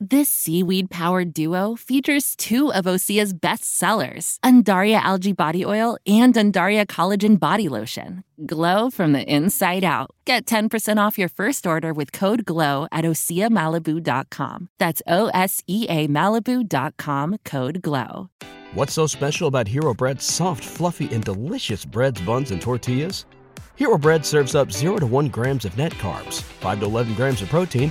This seaweed powered duo features two of Osea's best sellers, Undaria Algae Body Oil and Undaria Collagen Body Lotion. Glow from the inside out. Get 10% off your first order with code GLOW at OseaMalibu.com. That's O S E A Malibu.com code GLOW. What's so special about Hero Bread's soft, fluffy, and delicious breads, buns, and tortillas? Hero Bread serves up 0 to 1 grams of net carbs, 5 to 11 grams of protein,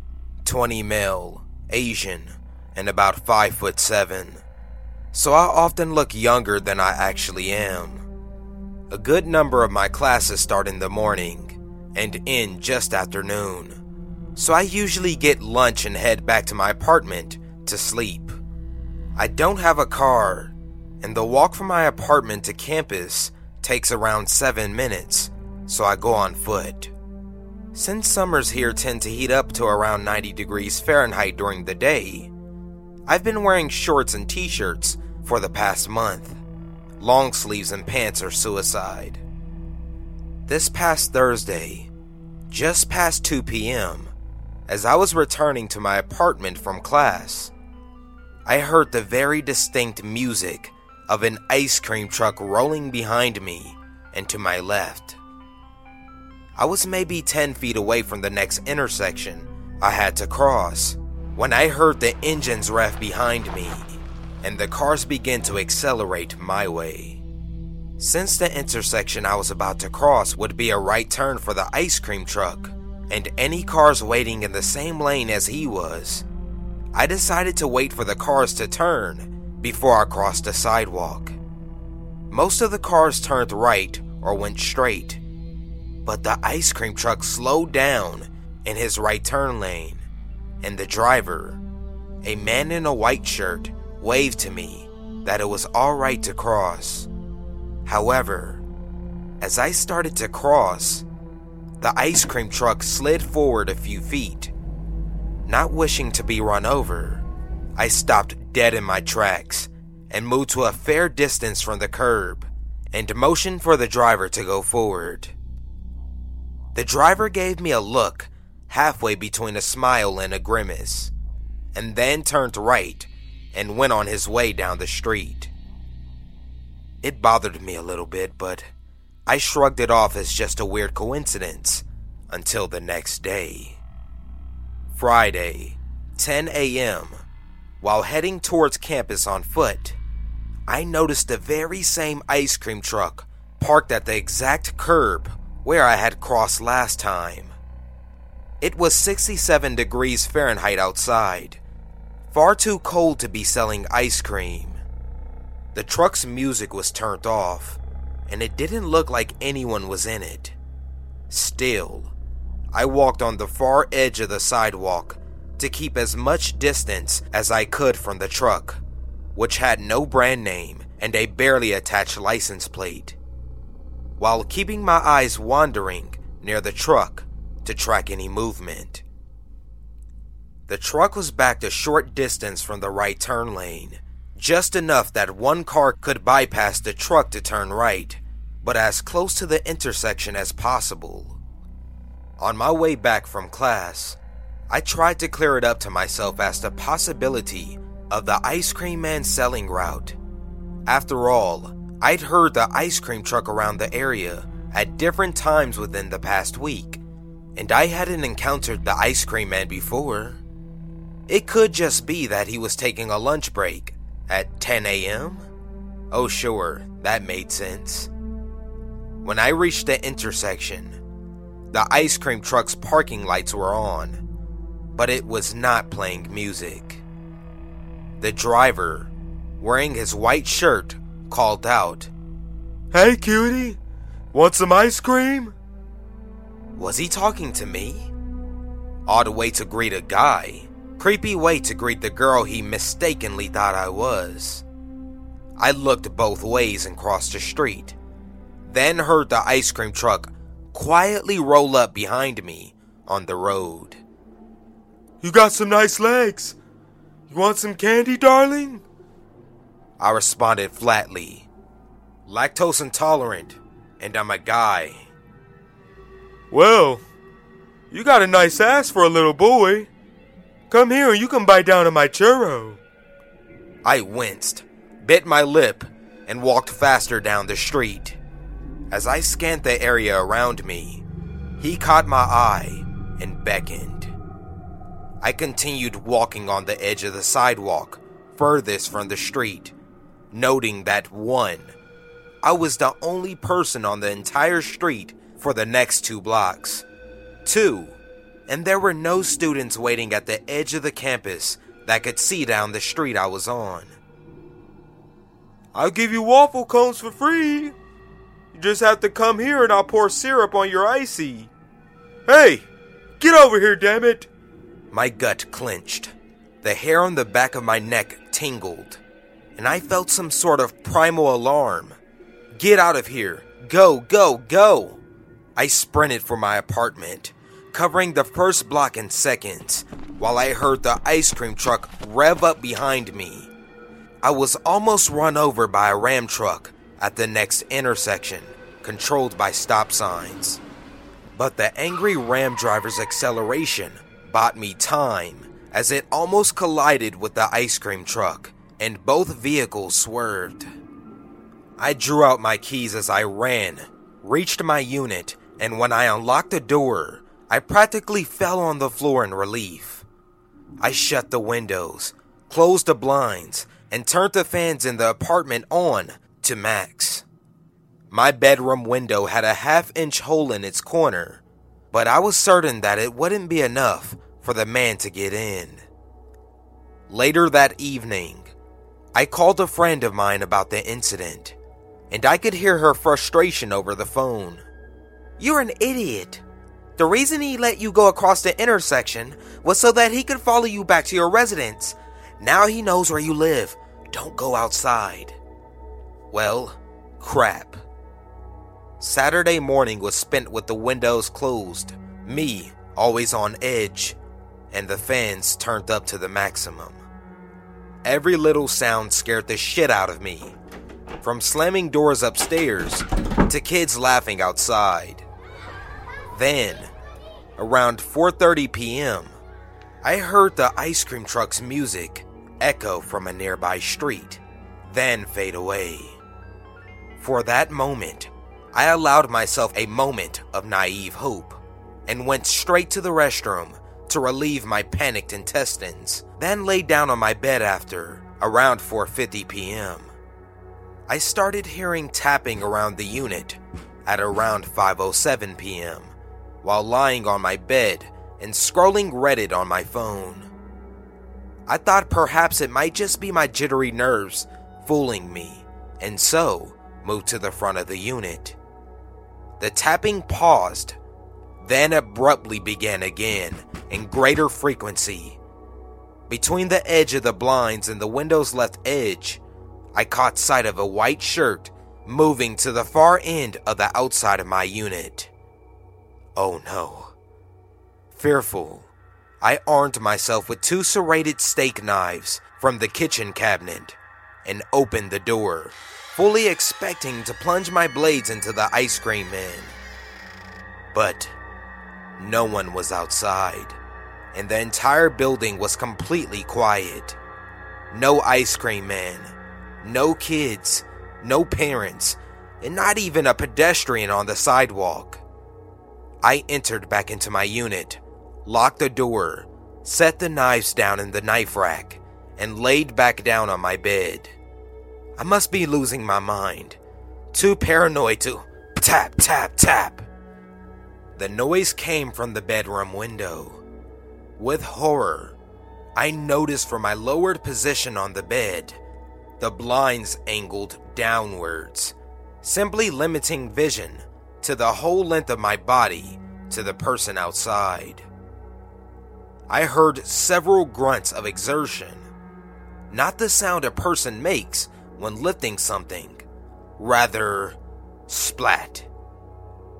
20 male, Asian, and about 5 foot 7. So I often look younger than I actually am. A good number of my classes start in the morning and end just after noon. So I usually get lunch and head back to my apartment to sleep. I don't have a car, and the walk from my apartment to campus takes around 7 minutes, so I go on foot. Since summers here tend to heat up to around 90 degrees Fahrenheit during the day, I've been wearing shorts and t shirts for the past month. Long sleeves and pants are suicide. This past Thursday, just past 2 p.m., as I was returning to my apartment from class, I heard the very distinct music of an ice cream truck rolling behind me and to my left. I was maybe 10 feet away from the next intersection I had to cross when I heard the engines rev behind me and the cars began to accelerate my way. Since the intersection I was about to cross would be a right turn for the ice cream truck and any cars waiting in the same lane as he was, I decided to wait for the cars to turn before I crossed the sidewalk. Most of the cars turned right or went straight, but the ice cream truck slowed down in his right turn lane, and the driver, a man in a white shirt, waved to me that it was alright to cross. However, as I started to cross, the ice cream truck slid forward a few feet. Not wishing to be run over, I stopped dead in my tracks and moved to a fair distance from the curb and motioned for the driver to go forward. The driver gave me a look halfway between a smile and a grimace, and then turned right and went on his way down the street. It bothered me a little bit, but I shrugged it off as just a weird coincidence until the next day. Friday, 10 a.m., while heading towards campus on foot, I noticed the very same ice cream truck parked at the exact curb where I had crossed last time. It was 67 degrees Fahrenheit outside, far too cold to be selling ice cream. The truck's music was turned off, and it didn't look like anyone was in it. Still, I walked on the far edge of the sidewalk to keep as much distance as I could from the truck, which had no brand name and a barely attached license plate, while keeping my eyes wandering near the truck to track any movement. The truck was backed a short distance from the right turn lane, just enough that one car could bypass the truck to turn right, but as close to the intersection as possible. On my way back from class, I tried to clear it up to myself as the possibility of the ice cream man selling route. After all, I'd heard the ice cream truck around the area at different times within the past week, and I hadn't encountered the ice cream man before. It could just be that he was taking a lunch break at 10 a.m. Oh, sure, that made sense. When I reached the intersection, the ice cream truck's parking lights were on, but it was not playing music. The driver, wearing his white shirt, called out, Hey, cutie, want some ice cream? Was he talking to me? Odd way to greet a guy. Creepy way to greet the girl he mistakenly thought I was. I looked both ways and crossed the street, then heard the ice cream truck quietly roll up behind me on the road. You got some nice legs. You want some candy, darling? I responded flatly. Lactose intolerant, and I'm a guy. Well, you got a nice ass for a little boy. Come here and you can bite down on my churro. I winced, bit my lip, and walked faster down the street. As I scanned the area around me, he caught my eye and beckoned. I continued walking on the edge of the sidewalk, furthest from the street, noting that one, I was the only person on the entire street for the next two blocks. Two, and there were no students waiting at the edge of the campus that could see down the street I was on. I'll give you waffle cones for free. You just have to come here and I'll pour syrup on your icy. Hey, get over here, damn it! My gut clenched. The hair on the back of my neck tingled, and I felt some sort of primal alarm. Get out of here! Go, go, go! I sprinted for my apartment, covering the first block in seconds, while I heard the ice cream truck rev up behind me. I was almost run over by a ram truck at the next intersection, controlled by stop signs. But the angry ram driver's acceleration bought me time as it almost collided with the ice cream truck and both vehicles swerved. I drew out my keys as I ran, reached my unit, and when I unlocked the door, I practically fell on the floor in relief. I shut the windows, closed the blinds, and turned the fans in the apartment on to max. My bedroom window had a half inch hole in its corner, but I was certain that it wouldn't be enough for the man to get in. Later that evening, I called a friend of mine about the incident, and I could hear her frustration over the phone. You're an idiot. The reason he let you go across the intersection was so that he could follow you back to your residence. Now he knows where you live. Don't go outside. Well, crap. Saturday morning was spent with the windows closed, me always on edge, and the fans turned up to the maximum. Every little sound scared the shit out of me, from slamming doors upstairs to kids laughing outside. Then, around 4:30 p.m., I heard the ice cream truck's music echo from a nearby street, then fade away. For that moment, I allowed myself a moment of naive hope and went straight to the restroom to relieve my panicked intestines, then laid down on my bed after around 4:50 p.m. I started hearing tapping around the unit at around 5:07 p.m. while lying on my bed and scrolling Reddit on my phone. I thought perhaps it might just be my jittery nerves fooling me, and so moved to the front of the unit. The tapping paused, then abruptly began again in greater frequency. Between the edge of the blinds and the window's left edge, I caught sight of a white shirt moving to the far end of the outside of my unit. Oh no. Fearful, I armed myself with two serrated steak knives from the kitchen cabinet and opened the door, fully expecting to plunge my blades into the ice cream man. But no one was outside, and the entire building was completely quiet. No ice cream man, no kids, no parents, and not even a pedestrian on the sidewalk. I entered back into my unit locked the door, set the knives down in the knife rack, and laid back down on my bed. I must be losing my mind. Too paranoid to tap, tap, tap. The noise came from the bedroom window. With horror, I noticed from my lowered position on the bed, the blinds angled downwards, simply limiting vision to the whole length of my body to the person outside. I heard several grunts of exertion, not the sound a person makes when lifting something, rather, splat.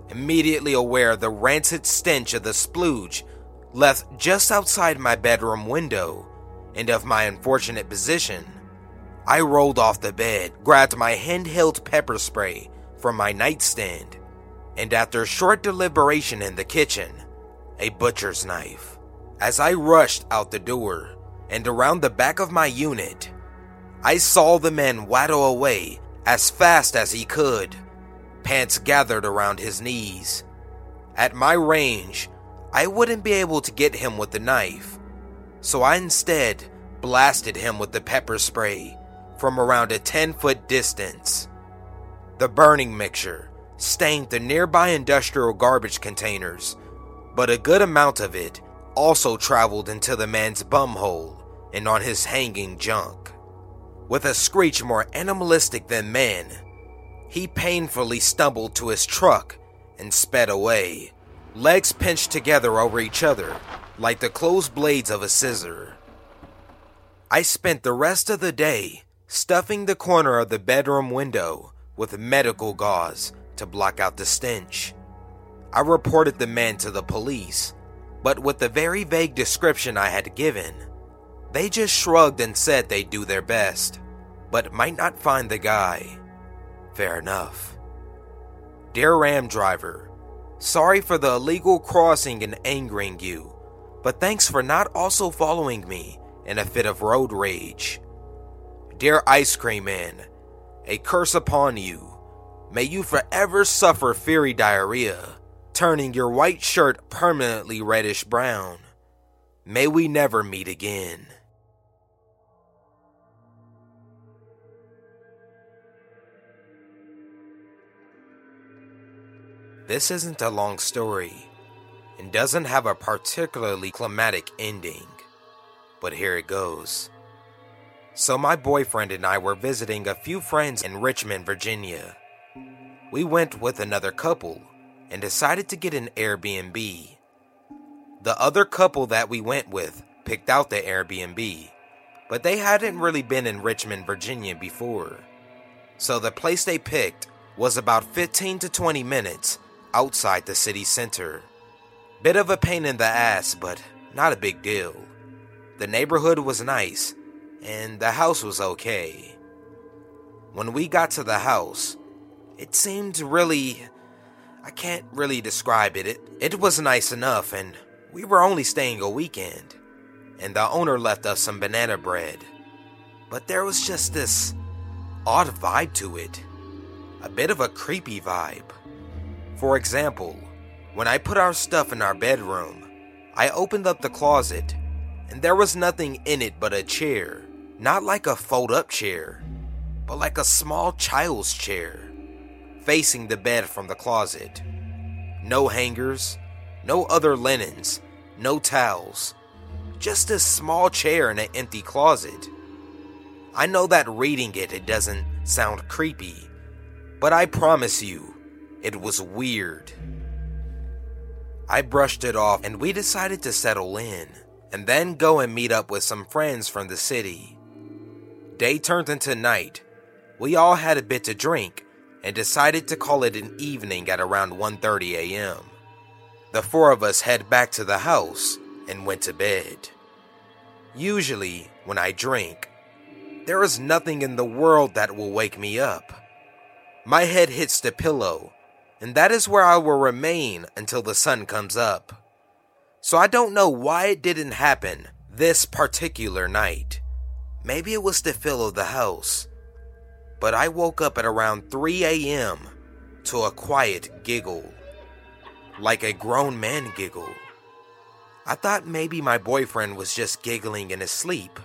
Immediately aware of the rancid stench of the splooge left just outside my bedroom window and of my unfortunate position, I rolled off the bed, grabbed my handheld pepper spray from my nightstand, and after short deliberation in the kitchen, a butcher's knife. As I rushed out the door and around the back of my unit, I saw the man waddle away as fast as he could, pants gathered around his knees. At my range, I wouldn't be able to get him with the knife, so I instead blasted him with the pepper spray from around a 10 foot distance. The burning mixture stained the nearby industrial garbage containers, but a good amount of it also traveled into the man's bumhole and on his hanging junk. With a screech more animalistic than man, he painfully stumbled to his truck and sped away, legs pinched together over each other like the closed blades of a scissor. I spent the rest of the day stuffing the corner of the bedroom window with medical gauze to block out the stench. I reported the man to the police, but with the very vague description I had given, they just shrugged and said they'd do their best, but might not find the guy. Fair enough. Dear Ram driver, sorry for the illegal crossing and angering you, but thanks for not also following me in a fit of road rage. Dear Ice Cream Man, a curse upon you. May you forever suffer fiery diarrhea, turning your white shirt permanently reddish brown. May we never meet again. This isn't a long story and doesn't have a particularly climatic ending but here it goes. So, my boyfriend and I were visiting a few friends in Richmond, Virginia. We went with another couple and decided to get an Airbnb. The other couple that we went with picked out the Airbnb, but they hadn't really been in Richmond, Virginia before. So, the place they picked was about 15 to 20 minutes outside the city center. Bit of a pain in the ass, but not a big deal. The neighborhood was nice, and the house was okay. When we got to the house, it seemed really. I can't really describe it. It, it was nice enough, and we were only staying a weekend. And the owner left us some banana bread. But there was just this odd vibe to it. A bit of a creepy vibe. For example, when I put our stuff in our bedroom, I opened up the closet and there was nothing in it but a chair. Not like a fold up chair, but like a small child's chair, facing the bed from the closet. No hangers, no other linens, no towels, just a small chair in an empty closet. I know that reading it, it doesn't sound creepy, but I promise you, it was weird. I brushed it off and we decided to settle in and then go and meet up with some friends from the city. Day turned into night. We all had a bit to drink and decided to call it an evening at around 1:30 a.m. The four of us head back to the house and went to bed. Usually, when I drink, there is nothing in the world that will wake me up. My head hits the pillow, and that is where I will remain until the sun comes up. So I don't know why it didn't happen this particular night. Maybe it was the feel of the house. But I woke up at around 3 a.m. to a quiet giggle. Like a grown man giggle. I thought maybe my boyfriend was just giggling in his sleep.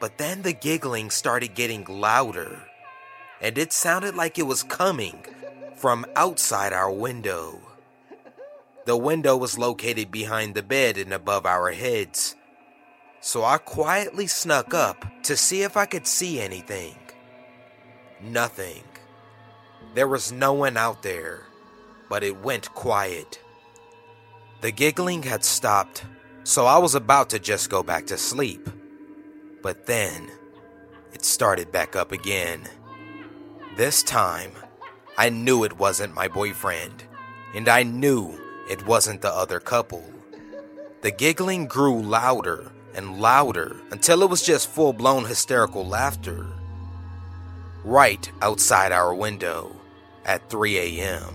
But then the giggling started getting louder, and it sounded like it was coming from outside our window. The window was located behind the bed and above our heads. So I quietly snuck up to see if I could see anything. nothing. There was no one out there, but it went quiet. The giggling had stopped, so I was about to just go back to sleep. But then, it started back up again. This time, I knew it wasn't my boyfriend, and I knew it wasn't the other couple. The giggling grew louder and louder until it was just full blown hysterical laughter. Right outside our window at 3 a.m.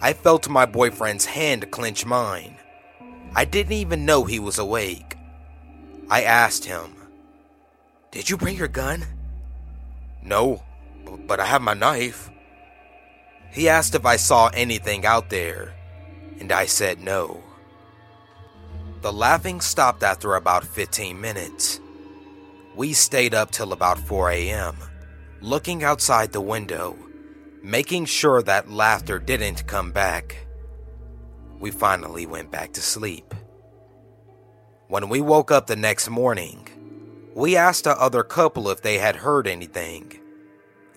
I felt my boyfriend's hand clench mine. I didn't even know he was awake. I asked him, Did you bring your gun? No, but I have my knife. He asked if I saw anything out there, and I said no. The laughing stopped after about 15 minutes. We stayed up till about 4 a.m., looking outside the window, making sure that laughter didn't come back. We finally went back to sleep. When we woke up the next morning, we asked the other couple if they had heard anything,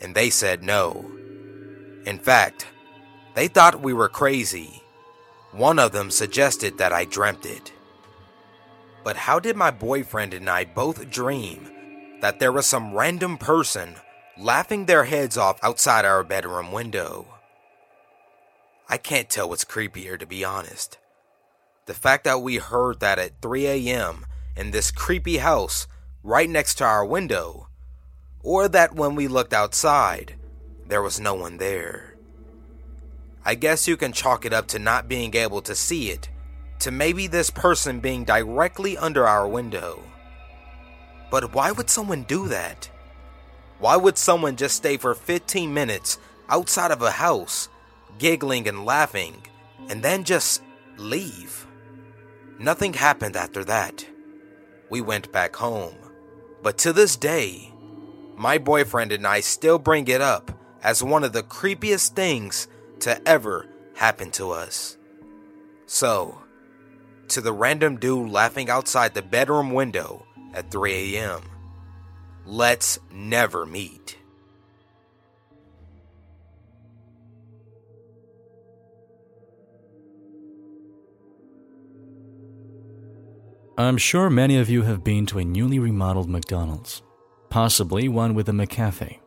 and they said no. In fact, they thought we were crazy. One of them suggested that I dreamt it. But how did my boyfriend and I both dream that there was some random person laughing their heads off outside our bedroom window? I can't tell what's creepier, to be honest. The fact that we heard that at 3 a.m. in this creepy house right next to our window, or that when we looked outside, there was no one there. I guess you can chalk it up to not being able to see it to maybe this person being directly under our window. But why would someone do that? Why would someone just stay for 15 minutes outside of a house, giggling and laughing, and then just leave? Nothing happened after that. We went back home. But to this day, my boyfriend and I still bring it up as one of the creepiest things to ever happen to us. So, to the random dude laughing outside the bedroom window at 3 a.m. Let's never meet. I'm sure many of you have been to a newly remodeled McDonald's, possibly one with a McCafe.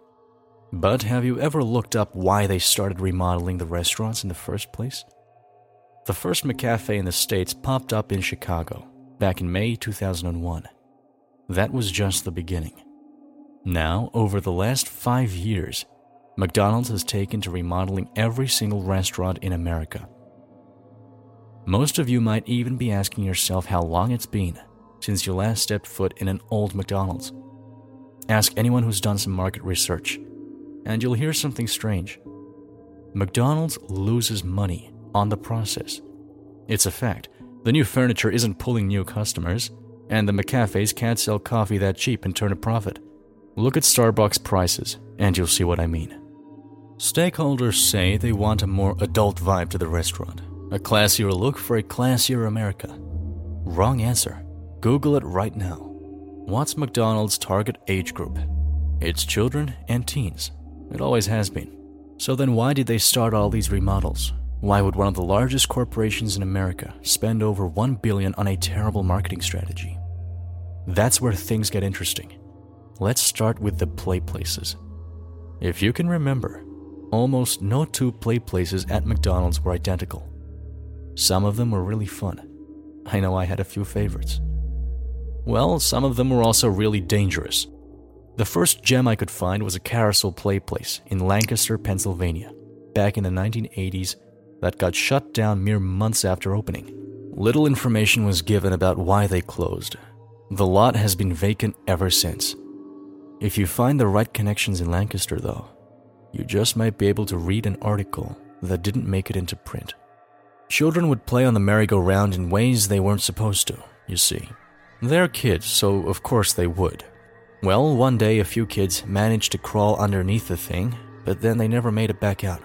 But have you ever looked up why they started remodeling the restaurants in the first place? The first McCafe in the States popped up in Chicago back in May 2001. That was just the beginning. Now, over the last five years, McDonald's has taken to remodeling every single restaurant in America. Most of you might even be asking yourself how long it's been since you last stepped foot in an old McDonald's. Ask anyone who's done some market research, and you'll hear something strange. McDonald's loses money on the process. It's a fact. The new furniture isn't pulling new customers, and the McCafes can't sell coffee that cheap and turn a profit. Look at Starbucks prices, and you'll see what I mean. Stakeholders say they want a more adult vibe to the restaurant, a classier look for a classier America. Wrong answer. Google it right now. What's McDonald's target age group? It's children and teens. It always has been. So then why did they start all these remodels? Why would one of the largest corporations in America spend over 1 billion on a terrible marketing strategy? That's where things get interesting. Let's start with the play places. If you can remember, almost no two play places at McDonald's were identical. Some of them were really fun. I know I had a few favorites. Well, some of them were also really dangerous. The first gem I could find was a carousel play place in Lancaster, Pennsylvania, back in the 1980s that got shut down mere months after opening. Little information was given about why they closed. The lot has been vacant ever since. If you find the right connections in Lancaster, though, you just might be able to read an article that didn't make it into print. Children would play on the merry-go-round in ways they weren't supposed to, you see. They're kids, so of course they would. Well, one day a few kids managed to crawl underneath the thing, but then they never made it back out.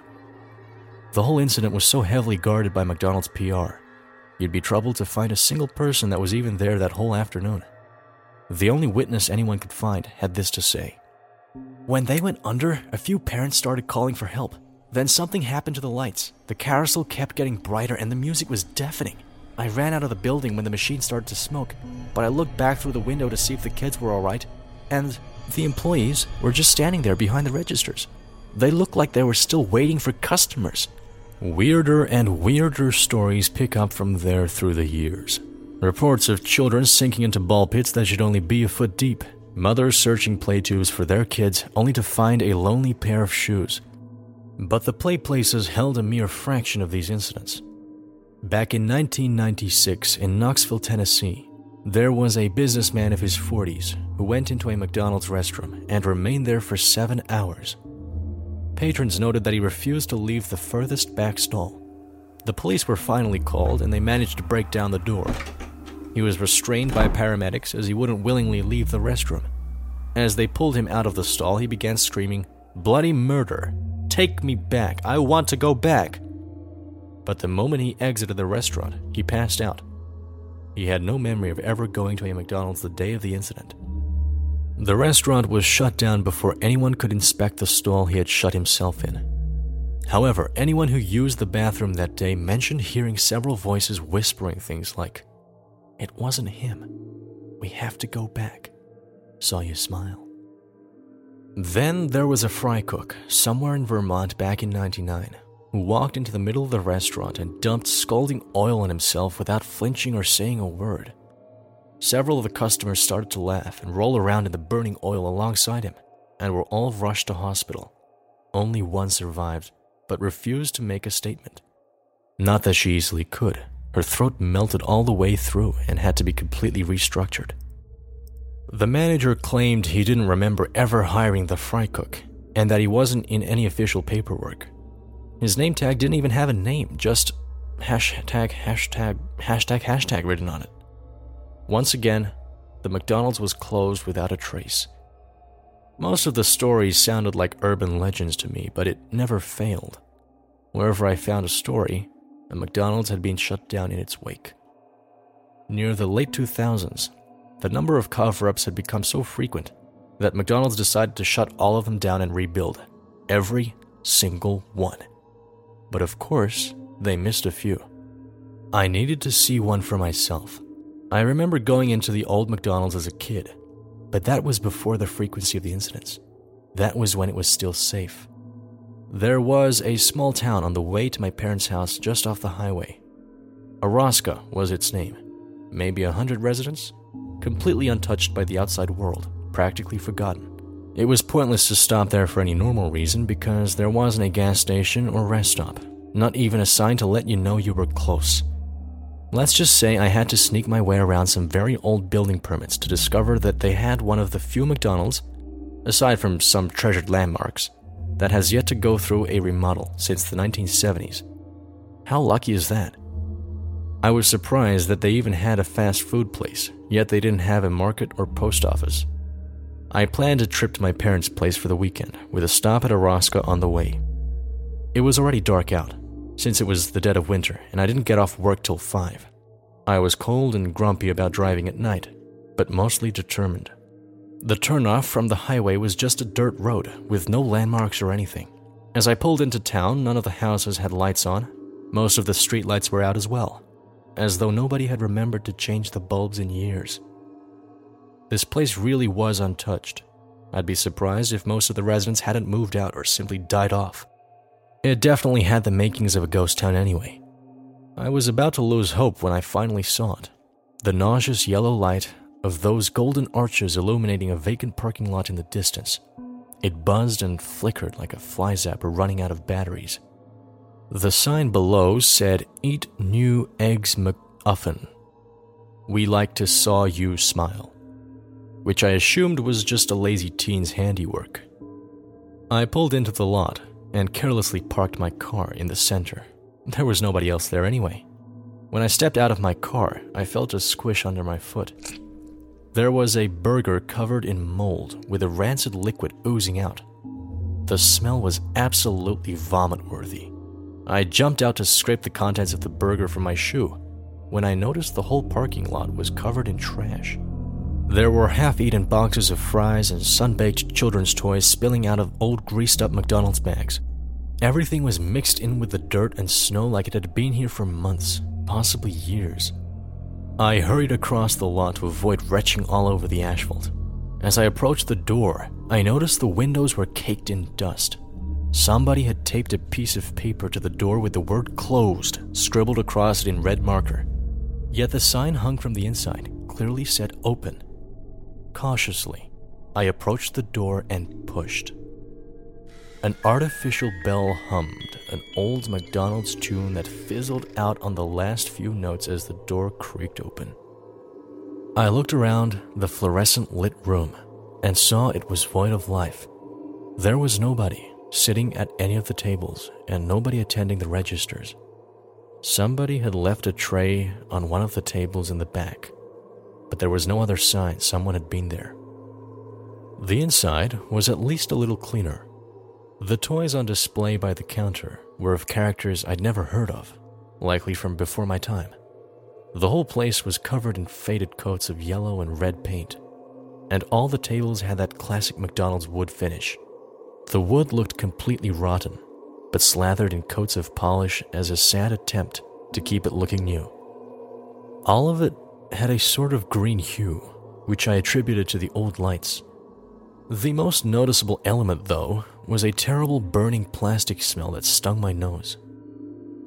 The whole incident was so heavily guarded by McDonald's PR, you'd be troubled to find a single person that was even there that whole afternoon. The only witness anyone could find had this to say When they went under, a few parents started calling for help. Then something happened to the lights. The carousel kept getting brighter and the music was deafening. I ran out of the building when the machine started to smoke, but I looked back through the window to see if the kids were alright, and the employees were just standing there behind the registers. They looked like they were still waiting for customers. Weirder and weirder stories pick up from there through the years. Reports of children sinking into ball pits that should only be a foot deep, mothers searching play tubes for their kids only to find a lonely pair of shoes. But the play places held a mere fraction of these incidents. Back in 1996, in Knoxville, Tennessee, there was a businessman of his 40s who went into a McDonald's restroom and remained there for seven hours. Patrons noted that he refused to leave the furthest back stall. The police were finally called and they managed to break down the door. He was restrained by paramedics as he wouldn't willingly leave the restroom. As they pulled him out of the stall, he began screaming, Bloody murder! Take me back! I want to go back! but the moment he exited the restaurant, he passed out. He had no memory of ever going to a McDonald's the day of the incident. The restaurant was shut down before anyone could inspect the stall he had shut himself in. However, anyone who used the bathroom that day mentioned hearing several voices whispering things like, It wasn't him. We have to go back. Saw you smile. Then there was a fry cook somewhere in Vermont back in 99 who walked into the middle of the restaurant and dumped scalding oil on himself without flinching or saying a word. Several of the customers started to laugh and roll around in the burning oil alongside him, and were all rushed to hospital. Only one survived, but refused to make a statement. Not that she easily could. Her throat melted all the way through and had to be completely restructured. The manager claimed he didn't remember ever hiring the fry cook and that he wasn't in any official paperwork. His name tag didn't even have a name, just hashtag, hashtag, hashtag, hashtag written on it. Once again, the McDonald's was closed without a trace. Most of the stories sounded like urban legends to me, but it never failed. Wherever I found a story, a McDonald's had been shut down in its wake. Near the late 2000s, the number of cover ups had become so frequent that McDonald's decided to shut all of them down and rebuild. Every single one but of course, they missed a few. I needed to see one for myself. I remember going into the old McDonald's as a kid, but that was before the frequency of the incidents. That was when it was still safe. There was a small town on the way to my parents' house just off the highway. Araska was its name. Maybe a hundred residents? Completely untouched by the outside world, practically forgotten. It was pointless to stop there for any normal reason because there wasn't a gas station or rest stop, not even a sign to let you know you were close. Let's just say I had to sneak my way around some very old building permits to discover that they had one of the few McDonald's, aside from some treasured landmarks, that has yet to go through a remodel since the 1970s. How lucky is that? I was surprised that they even had a fast food place, yet they didn't have a market or post office. I planned a trip to my parents' place for the weekend, with a stop at Araska on the way. It was already dark out, since it was the dead of winter, and I didn't get off work till 5. I was cold and grumpy about driving at night, but mostly determined. The turnoff from the highway was just a dirt road, with no landmarks or anything. As I pulled into town, none of the houses had lights on. Most of the streetlights were out as well, as though nobody had remembered to change the bulbs in years. This place really was untouched. I'd be surprised if most of the residents hadn't moved out or simply died off. It definitely had the makings of a ghost town anyway. I was about to lose hope when I finally saw it. The nauseous yellow light of those golden arches illuminating a vacant parking lot in the distance. It buzzed and flickered like a fly zapper running out of batteries. The sign below said, Eat new eggs McUffin. We like to saw you smile which I assumed was just a lazy teen's handiwork. I pulled into the lot and carelessly parked my car in the center. There was nobody else there anyway. When I stepped out of my car, I felt a squish under my foot. There was a burger covered in mold with a rancid liquid oozing out. The smell was absolutely vomit worthy. I jumped out to scrape the contents of the burger from my shoe when I noticed the whole parking lot was covered in trash. There were half eaten boxes of fries and sun baked children's toys spilling out of old greased up McDonald's bags. Everything was mixed in with the dirt and snow like it had been here for months, possibly years. I hurried across the lot to avoid retching all over the asphalt. As I approached the door, I noticed the windows were caked in dust. Somebody had taped a piece of paper to the door with the word closed scribbled across it in red marker. Yet the sign hung from the inside clearly said open. Cautiously, I approached the door and pushed. An artificial bell hummed, an old McDonald's tune that fizzled out on the last few notes as the door creaked open. I looked around the fluorescent lit room and saw it was void of life. There was nobody sitting at any of the tables and nobody attending the registers. Somebody had left a tray on one of the tables in the back, but there was no other sign someone had been there. The inside was at least a little cleaner. The toys on display by the counter were of characters I'd never heard of, likely from before my time. The whole place was covered in faded coats of yellow and red paint, and all the tables had that classic McDonald's wood finish. The wood looked completely rotten, but slathered in coats of polish as a sad attempt to keep it looking new. All of it had a sort of green hue, which I attributed to the old lights. The most noticeable element, though, was a terrible burning plastic smell that stung my nose.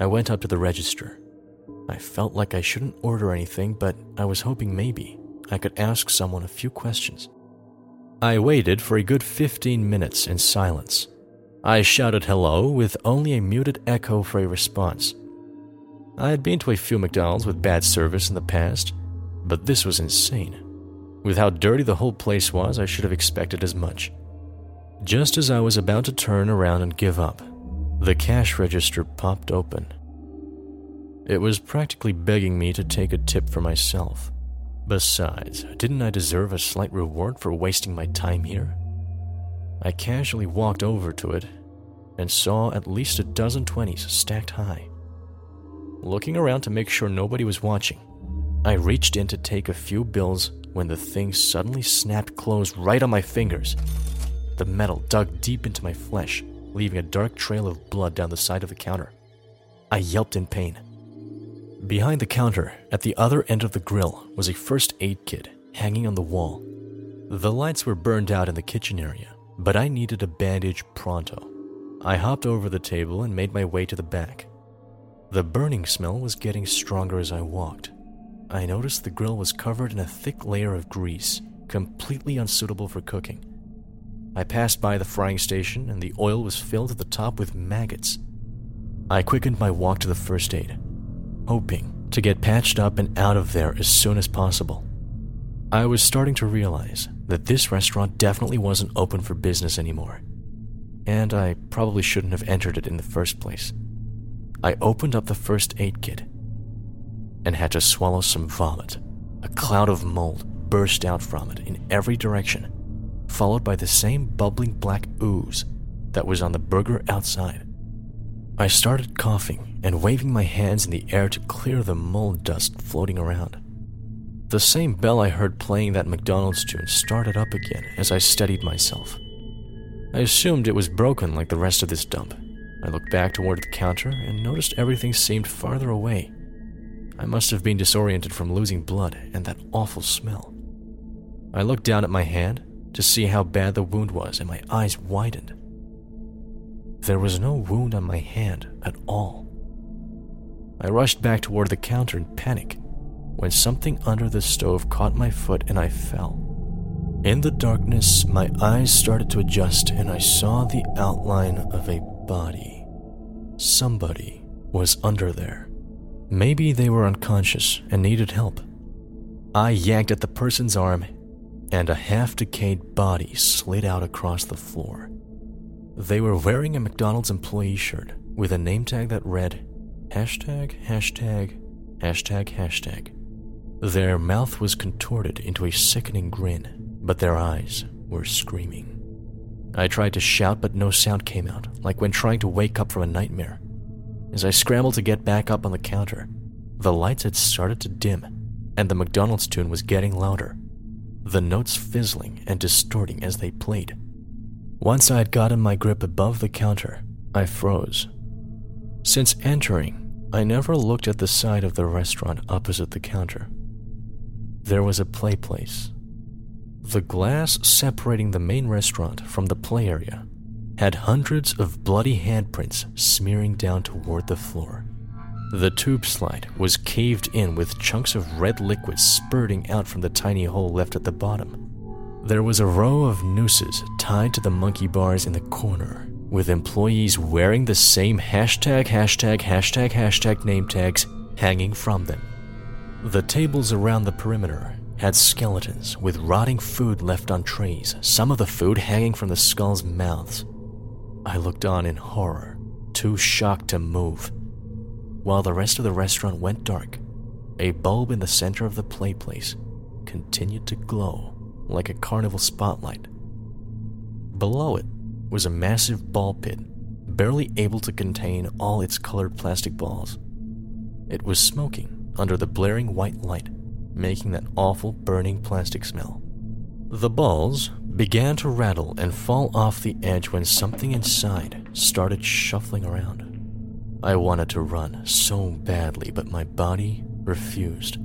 I went up to the register. I felt like I shouldn't order anything, but I was hoping maybe I could ask someone a few questions. I waited for a good 15 minutes in silence. I shouted hello with only a muted echo for a response. I had been to a few McDonald's with bad service in the past, but this was insane. With how dirty the whole place was, I should have expected as much. Just as I was about to turn around and give up, the cash register popped open. It was practically begging me to take a tip for myself. Besides, didn't I deserve a slight reward for wasting my time here? I casually walked over to it and saw at least a dozen 20s stacked high. Looking around to make sure nobody was watching, I reached in to take a few bills when the thing suddenly snapped closed right on my fingers. The metal dug deep into my flesh, leaving a dark trail of blood down the side of the counter. I yelped in pain. Behind the counter, at the other end of the grill, was a first aid kit hanging on the wall. The lights were burned out in the kitchen area, but I needed a bandage pronto. I hopped over the table and made my way to the back. The burning smell was getting stronger as I walked. I noticed the grill was covered in a thick layer of grease, completely unsuitable for cooking. I passed by the frying station and the oil was filled to the top with maggots. I quickened my walk to the first aid, hoping to get patched up and out of there as soon as possible. I was starting to realize that this restaurant definitely wasn't open for business anymore, and I probably shouldn't have entered it in the first place. I opened up the first aid kit and had to swallow some vomit. A cloud of mold burst out from it in every direction, followed by the same bubbling black ooze that was on the burger outside. I started coughing and waving my hands in the air to clear the mold dust floating around. The same bell I heard playing that McDonald's tune started up again as I steadied myself. I assumed it was broken like the rest of this dump. I looked back toward the counter and noticed everything seemed farther away I must have been disoriented from losing blood and that awful smell. I looked down at my hand to see how bad the wound was, and my eyes widened. There was no wound on my hand at all. I rushed back toward the counter in panic when something under the stove caught my foot and I fell. In the darkness, my eyes started to adjust and I saw the outline of a body. Somebody was under there. Maybe they were unconscious and needed help. I yanked at the person's arm, and a half decayed body slid out across the floor. They were wearing a McDonald's employee shirt with a name tag that read hashtag, hashtag, hashtag, hashtag. Their mouth was contorted into a sickening grin, but their eyes were screaming. I tried to shout, but no sound came out, like when trying to wake up from a nightmare. As I scrambled to get back up on the counter, the lights had started to dim, and the McDonald's tune was getting louder. the notes fizzling and distorting as they played. Once I had gotten my grip above the counter, I froze. Since entering, I never looked at the side of the restaurant opposite the counter. There was a play place. The glass separating the main restaurant from the play area had hundreds of bloody handprints smearing down toward the floor. The tube slide was caved in with chunks of red liquid spurting out from the tiny hole left at the bottom. There was a row of nooses tied to the monkey bars in the corner, with employees wearing the same hashtag, hashtag, hashtag, hashtag name tags hanging from them. The tables around the perimeter had skeletons with rotting food left on trays, some of the food hanging from the skulls' mouths. I looked on in horror, too shocked to move. While the rest of the restaurant went dark, a bulb in the center of the play place continued to glow like a carnival spotlight. Below it was a massive ball pit, barely able to contain all its colored plastic balls. It was smoking under the blaring white light, making that awful burning plastic smell. The balls began to rattle and fall off the edge when something inside started shuffling around. I wanted to run so badly, but my body refused.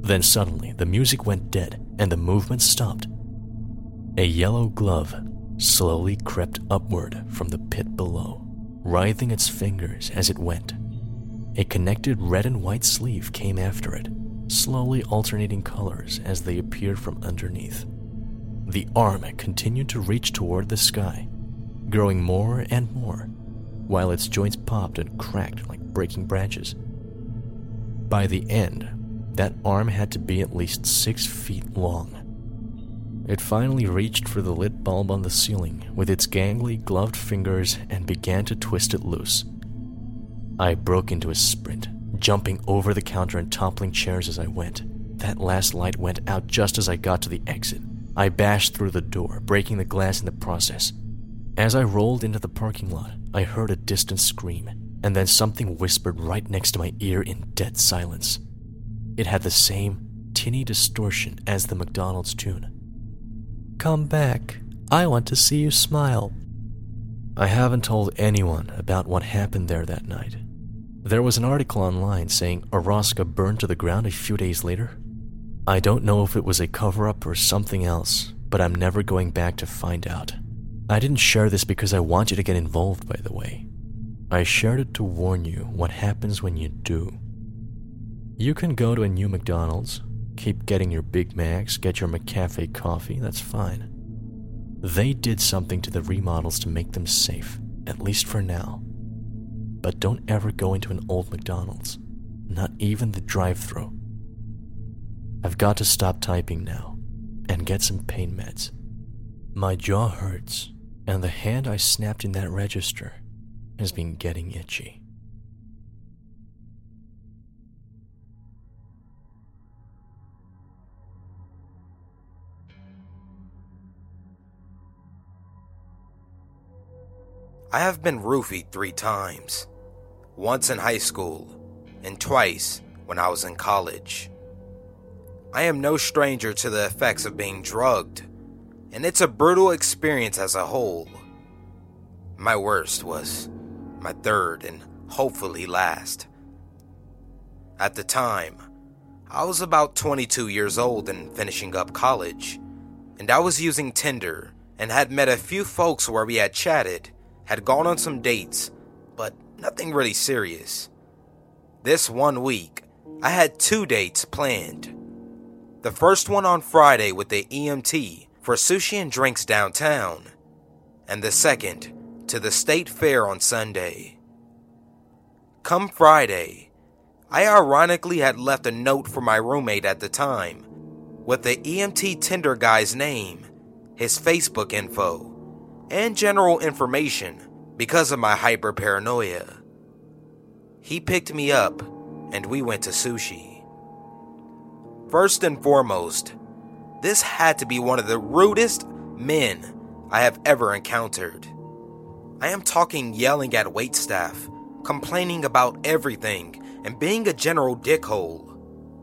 Then suddenly, the music went dead and the movement stopped. A yellow glove slowly crept upward from the pit below, writhing its fingers as it went. A connected red and white sleeve came after it, slowly alternating colors as they appeared from underneath. The arm continued to reach toward the sky, growing more and more, while its joints popped and cracked like breaking branches. By the end, that arm had to be at least six feet long it finally reached for the lit bulb on the ceiling with its gangly, gloved fingers and began to twist it loose. I broke into a sprint, jumping over the counter and toppling chairs as I went. That last light went out just as I got to the exit. I bashed through the door, breaking the glass in the process. As I rolled into the parking lot, I heard a distant scream, and then something whispered right next to my ear in dead silence. It had the same tinny distortion as the McDonald's tune. Come back. I want to see you smile. I haven't told anyone about what happened there that night. There was an article online saying Orozco burned to the ground a few days later. I don't know if it was a cover up or something else, but I'm never going back to find out. I didn't share this because I want you to get involved, by the way. I shared it to warn you what happens when you do. You can go to a new McDonald's, Keep getting your Big Macs, get your McCafe coffee, that's fine. They did something to the remodels to make them safe, at least for now. But don't ever go into an old McDonald's, not even the drive through. I've got to stop typing now and get some pain meds. My jaw hurts, and the hand I snapped in that register has been getting itchy. I have been roofied three times once in high school, and twice when I was in college. I am no stranger to the effects of being drugged, and it's a brutal experience as a whole. My worst was my third and hopefully last. At the time, I was about 22 years old and finishing up college, and I was using Tinder and had met a few folks where we had chatted had gone on some dates, but nothing really serious. This one week, I had two dates planned. The first one on Friday with the EMT for sushi and drinks downtown, and the second to the state fair on Sunday. Come Friday, I ironically had left a note for my roommate at the time with the EMT Tinder guy's name, his Facebook info, and general information because of my hyper paranoia. He picked me up and we went to sushi. First and foremost, this had to be one of the rudest men I have ever encountered. I am talking yelling at waitstaff, complaining about everything, and being a general dickhole.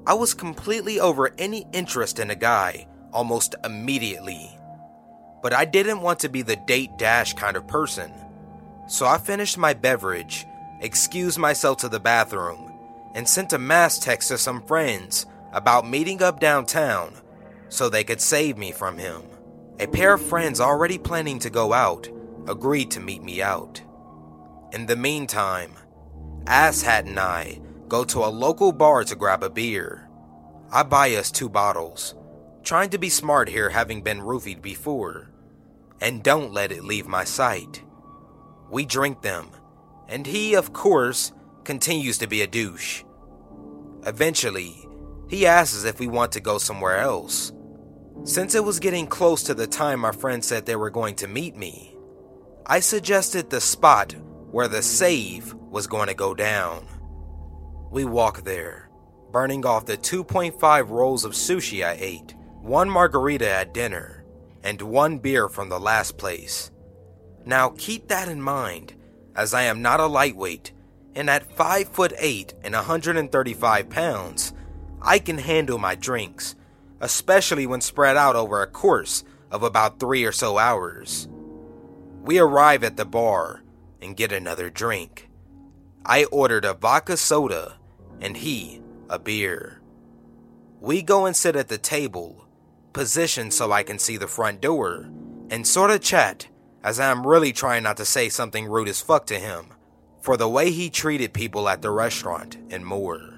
I was completely over any interest in a guy almost immediately. But I didn't want to be the date dash kind of person. So I finished my beverage, excused myself to the bathroom, and sent a mass text to some friends about meeting up downtown so they could save me from him. A pair of friends already planning to go out agreed to meet me out. In the meantime, Asshat and I go to a local bar to grab a beer. I buy us two bottles, trying to be smart here having been roofied before, and don't let it leave my sight. We drink them, and he, of course, continues to be a douche. Eventually, he asks if we want to go somewhere else. Since it was getting close to the time my friend said they were going to meet me, I suggested the spot where the save was going to go down. We walk there, burning off the 2.5 rolls of sushi I ate, one margarita at dinner, and one beer from the last place. Now keep that in mind, as I am not a lightweight, and at 5 foot 8 and 135 pounds, I can handle my drinks, especially when spread out over a course of about 3 or so hours. We arrive at the bar and get another drink. I ordered a vodka soda and he a beer. We go and sit at the table, positioned so I can see the front door, and sort of chat as I am really trying not to say something rude as fuck to him for the way he treated people at the restaurant and more.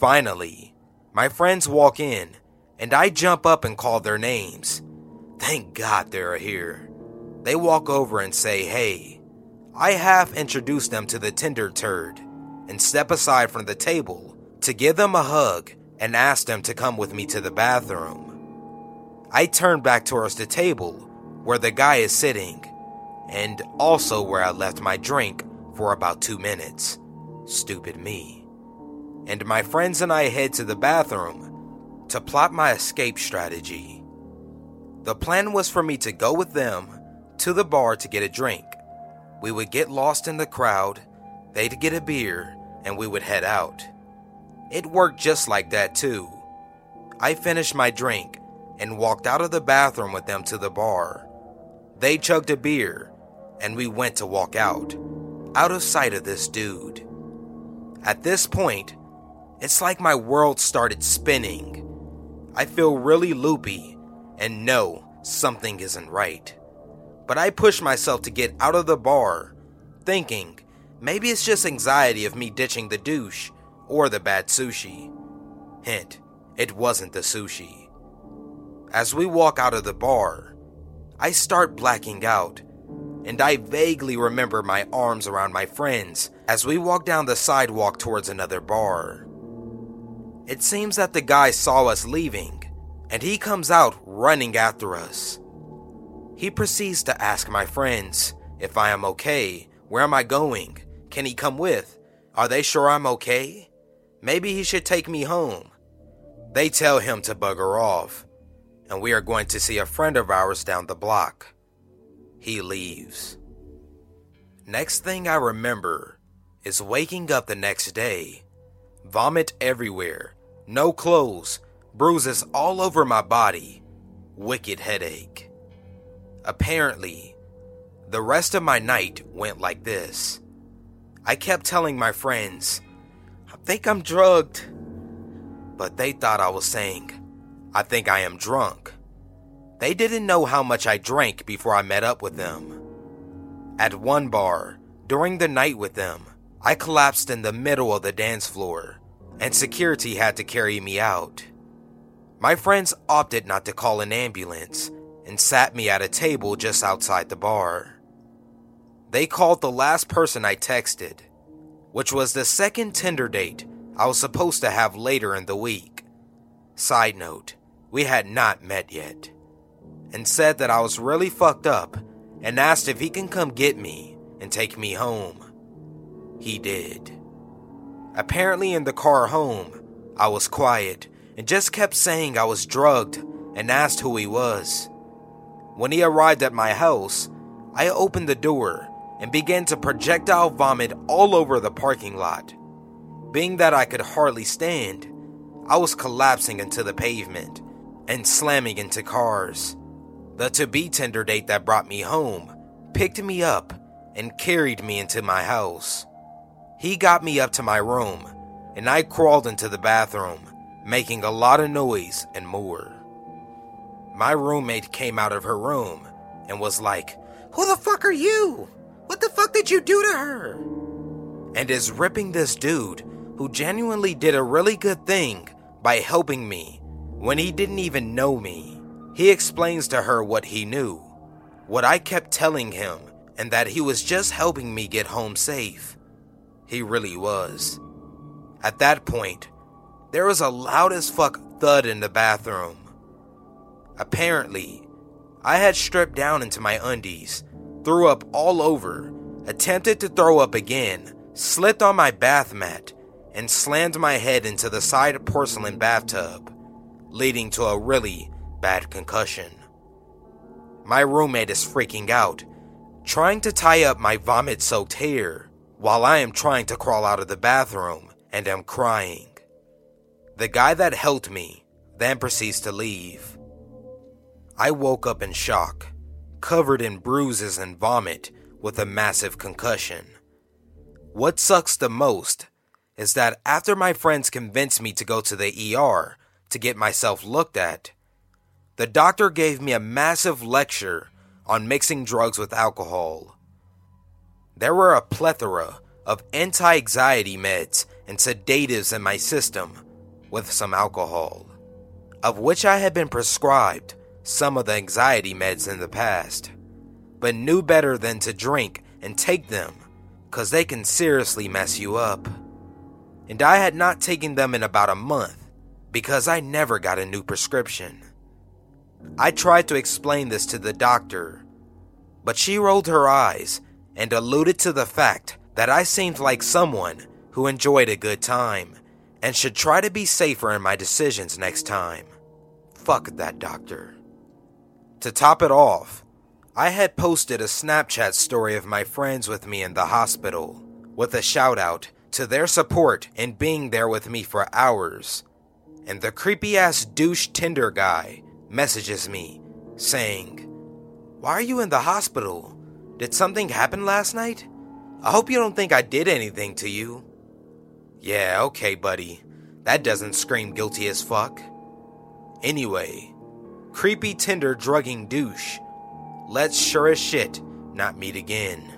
Finally, my friends walk in and I jump up and call their names. Thank God they're here. They walk over and say, hey. I half introduce them to the Tinder turd and step aside from the table to give them a hug and ask them to come with me to the bathroom. I turn back towards the table where the guy is sitting and also where I left my drink for about two minutes. Stupid me. And my friends and I head to the bathroom to plot my escape strategy. The plan was for me to go with them to the bar to get a drink. We would get lost in the crowd, they'd get a beer, and we would head out. It worked just like that, too. I finished my drink and walked out of the bathroom with them to the bar. They chugged a beer, and we went to walk out, out of sight of this dude. At this point, it's like my world started spinning. I feel really loopy and know something isn't right but I push myself to get out of the bar, thinking maybe it's just anxiety of me ditching the douche or the bad sushi. Hint, it wasn't the sushi. As we walk out of the bar, I start blacking out, and I vaguely remember my arms around my friends as we walk down the sidewalk towards another bar. It seems that the guy saw us leaving, and he comes out running after us. He proceeds to ask my friends if I am okay. Where am I going? Can he come with? Are they sure I'm okay? Maybe he should take me home. They tell him to bugger off, and we are going to see a friend of ours down the block. He leaves. Next thing I remember is waking up the next day. Vomit everywhere, no clothes, bruises all over my body, wicked headache. Apparently, the rest of my night went like this. I kept telling my friends, I think I'm drugged. But they thought I was saying, I think I am drunk. They didn't know how much I drank before I met up with them. At one bar, during the night with them, I collapsed in the middle of the dance floor, and security had to carry me out. My friends opted not to call an ambulance and sat me at a table just outside the bar. They called the last person I texted, which was the second Tinder date I was supposed to have later in the week. Side note, we had not met yet. And said that I was really fucked up and asked if he can come get me and take me home. He did. Apparently, in the car home, I was quiet and just kept saying I was drugged and asked who he was. When he arrived at my house, I opened the door and began to projectile vomit all over the parking lot. Being that I could hardly stand, I was collapsing into the pavement, and slamming into cars. The to be Tinder date that brought me home picked me up and carried me into my house. He got me up to my room, and I crawled into the bathroom, making a lot of noise and more. My roommate came out of her room and was like, Who the fuck are you? What the fuck did you do to her? And is ripping this dude who genuinely did a really good thing by helping me when he didn't even know me. He explains to her what he knew, what I kept telling him, and that he was just helping me get home safe. He really was. At that point, there was a loud as fuck thud in the bathroom. Apparently, I had stripped down into my undies, threw up all over, attempted to throw up again, slipped on my bath mat, and slammed my head into the side porcelain bathtub, leading to a really bad concussion. My roommate is freaking out, trying to tie up my vomit soaked hair, while I am trying to crawl out of the bathroom and am crying. The guy that helped me then proceeds to leave. I woke up in shock, covered in bruises and vomit with a massive concussion. What sucks the most is that after my friends convinced me to go to the ER to get myself looked at, the doctor gave me a massive lecture on mixing drugs with alcohol. There were a plethora of anti anxiety meds and sedatives in my system with some alcohol, of which I had been prescribed some of the anxiety meds in the past, but knew better than to drink and take them because they can seriously mess you up and I had not taken them in about a month because I never got a new prescription. I tried to explain this to the doctor, but she rolled her eyes and alluded to the fact that I seemed like someone who enjoyed a good time and should try to be safer in my decisions next time. Fuck that doctor. To top it off, I had posted a Snapchat story of my friends with me in the hospital with a shout out to their support and being there with me for hours. And the creepy ass douche Tinder guy messages me saying, Why are you in the hospital? Did something happen last night? I hope you don't think I did anything to you. Yeah, okay, buddy. That doesn't scream guilty as fuck. Anyway, creepy Tinder drugging douche. Let's sure as shit not meet again.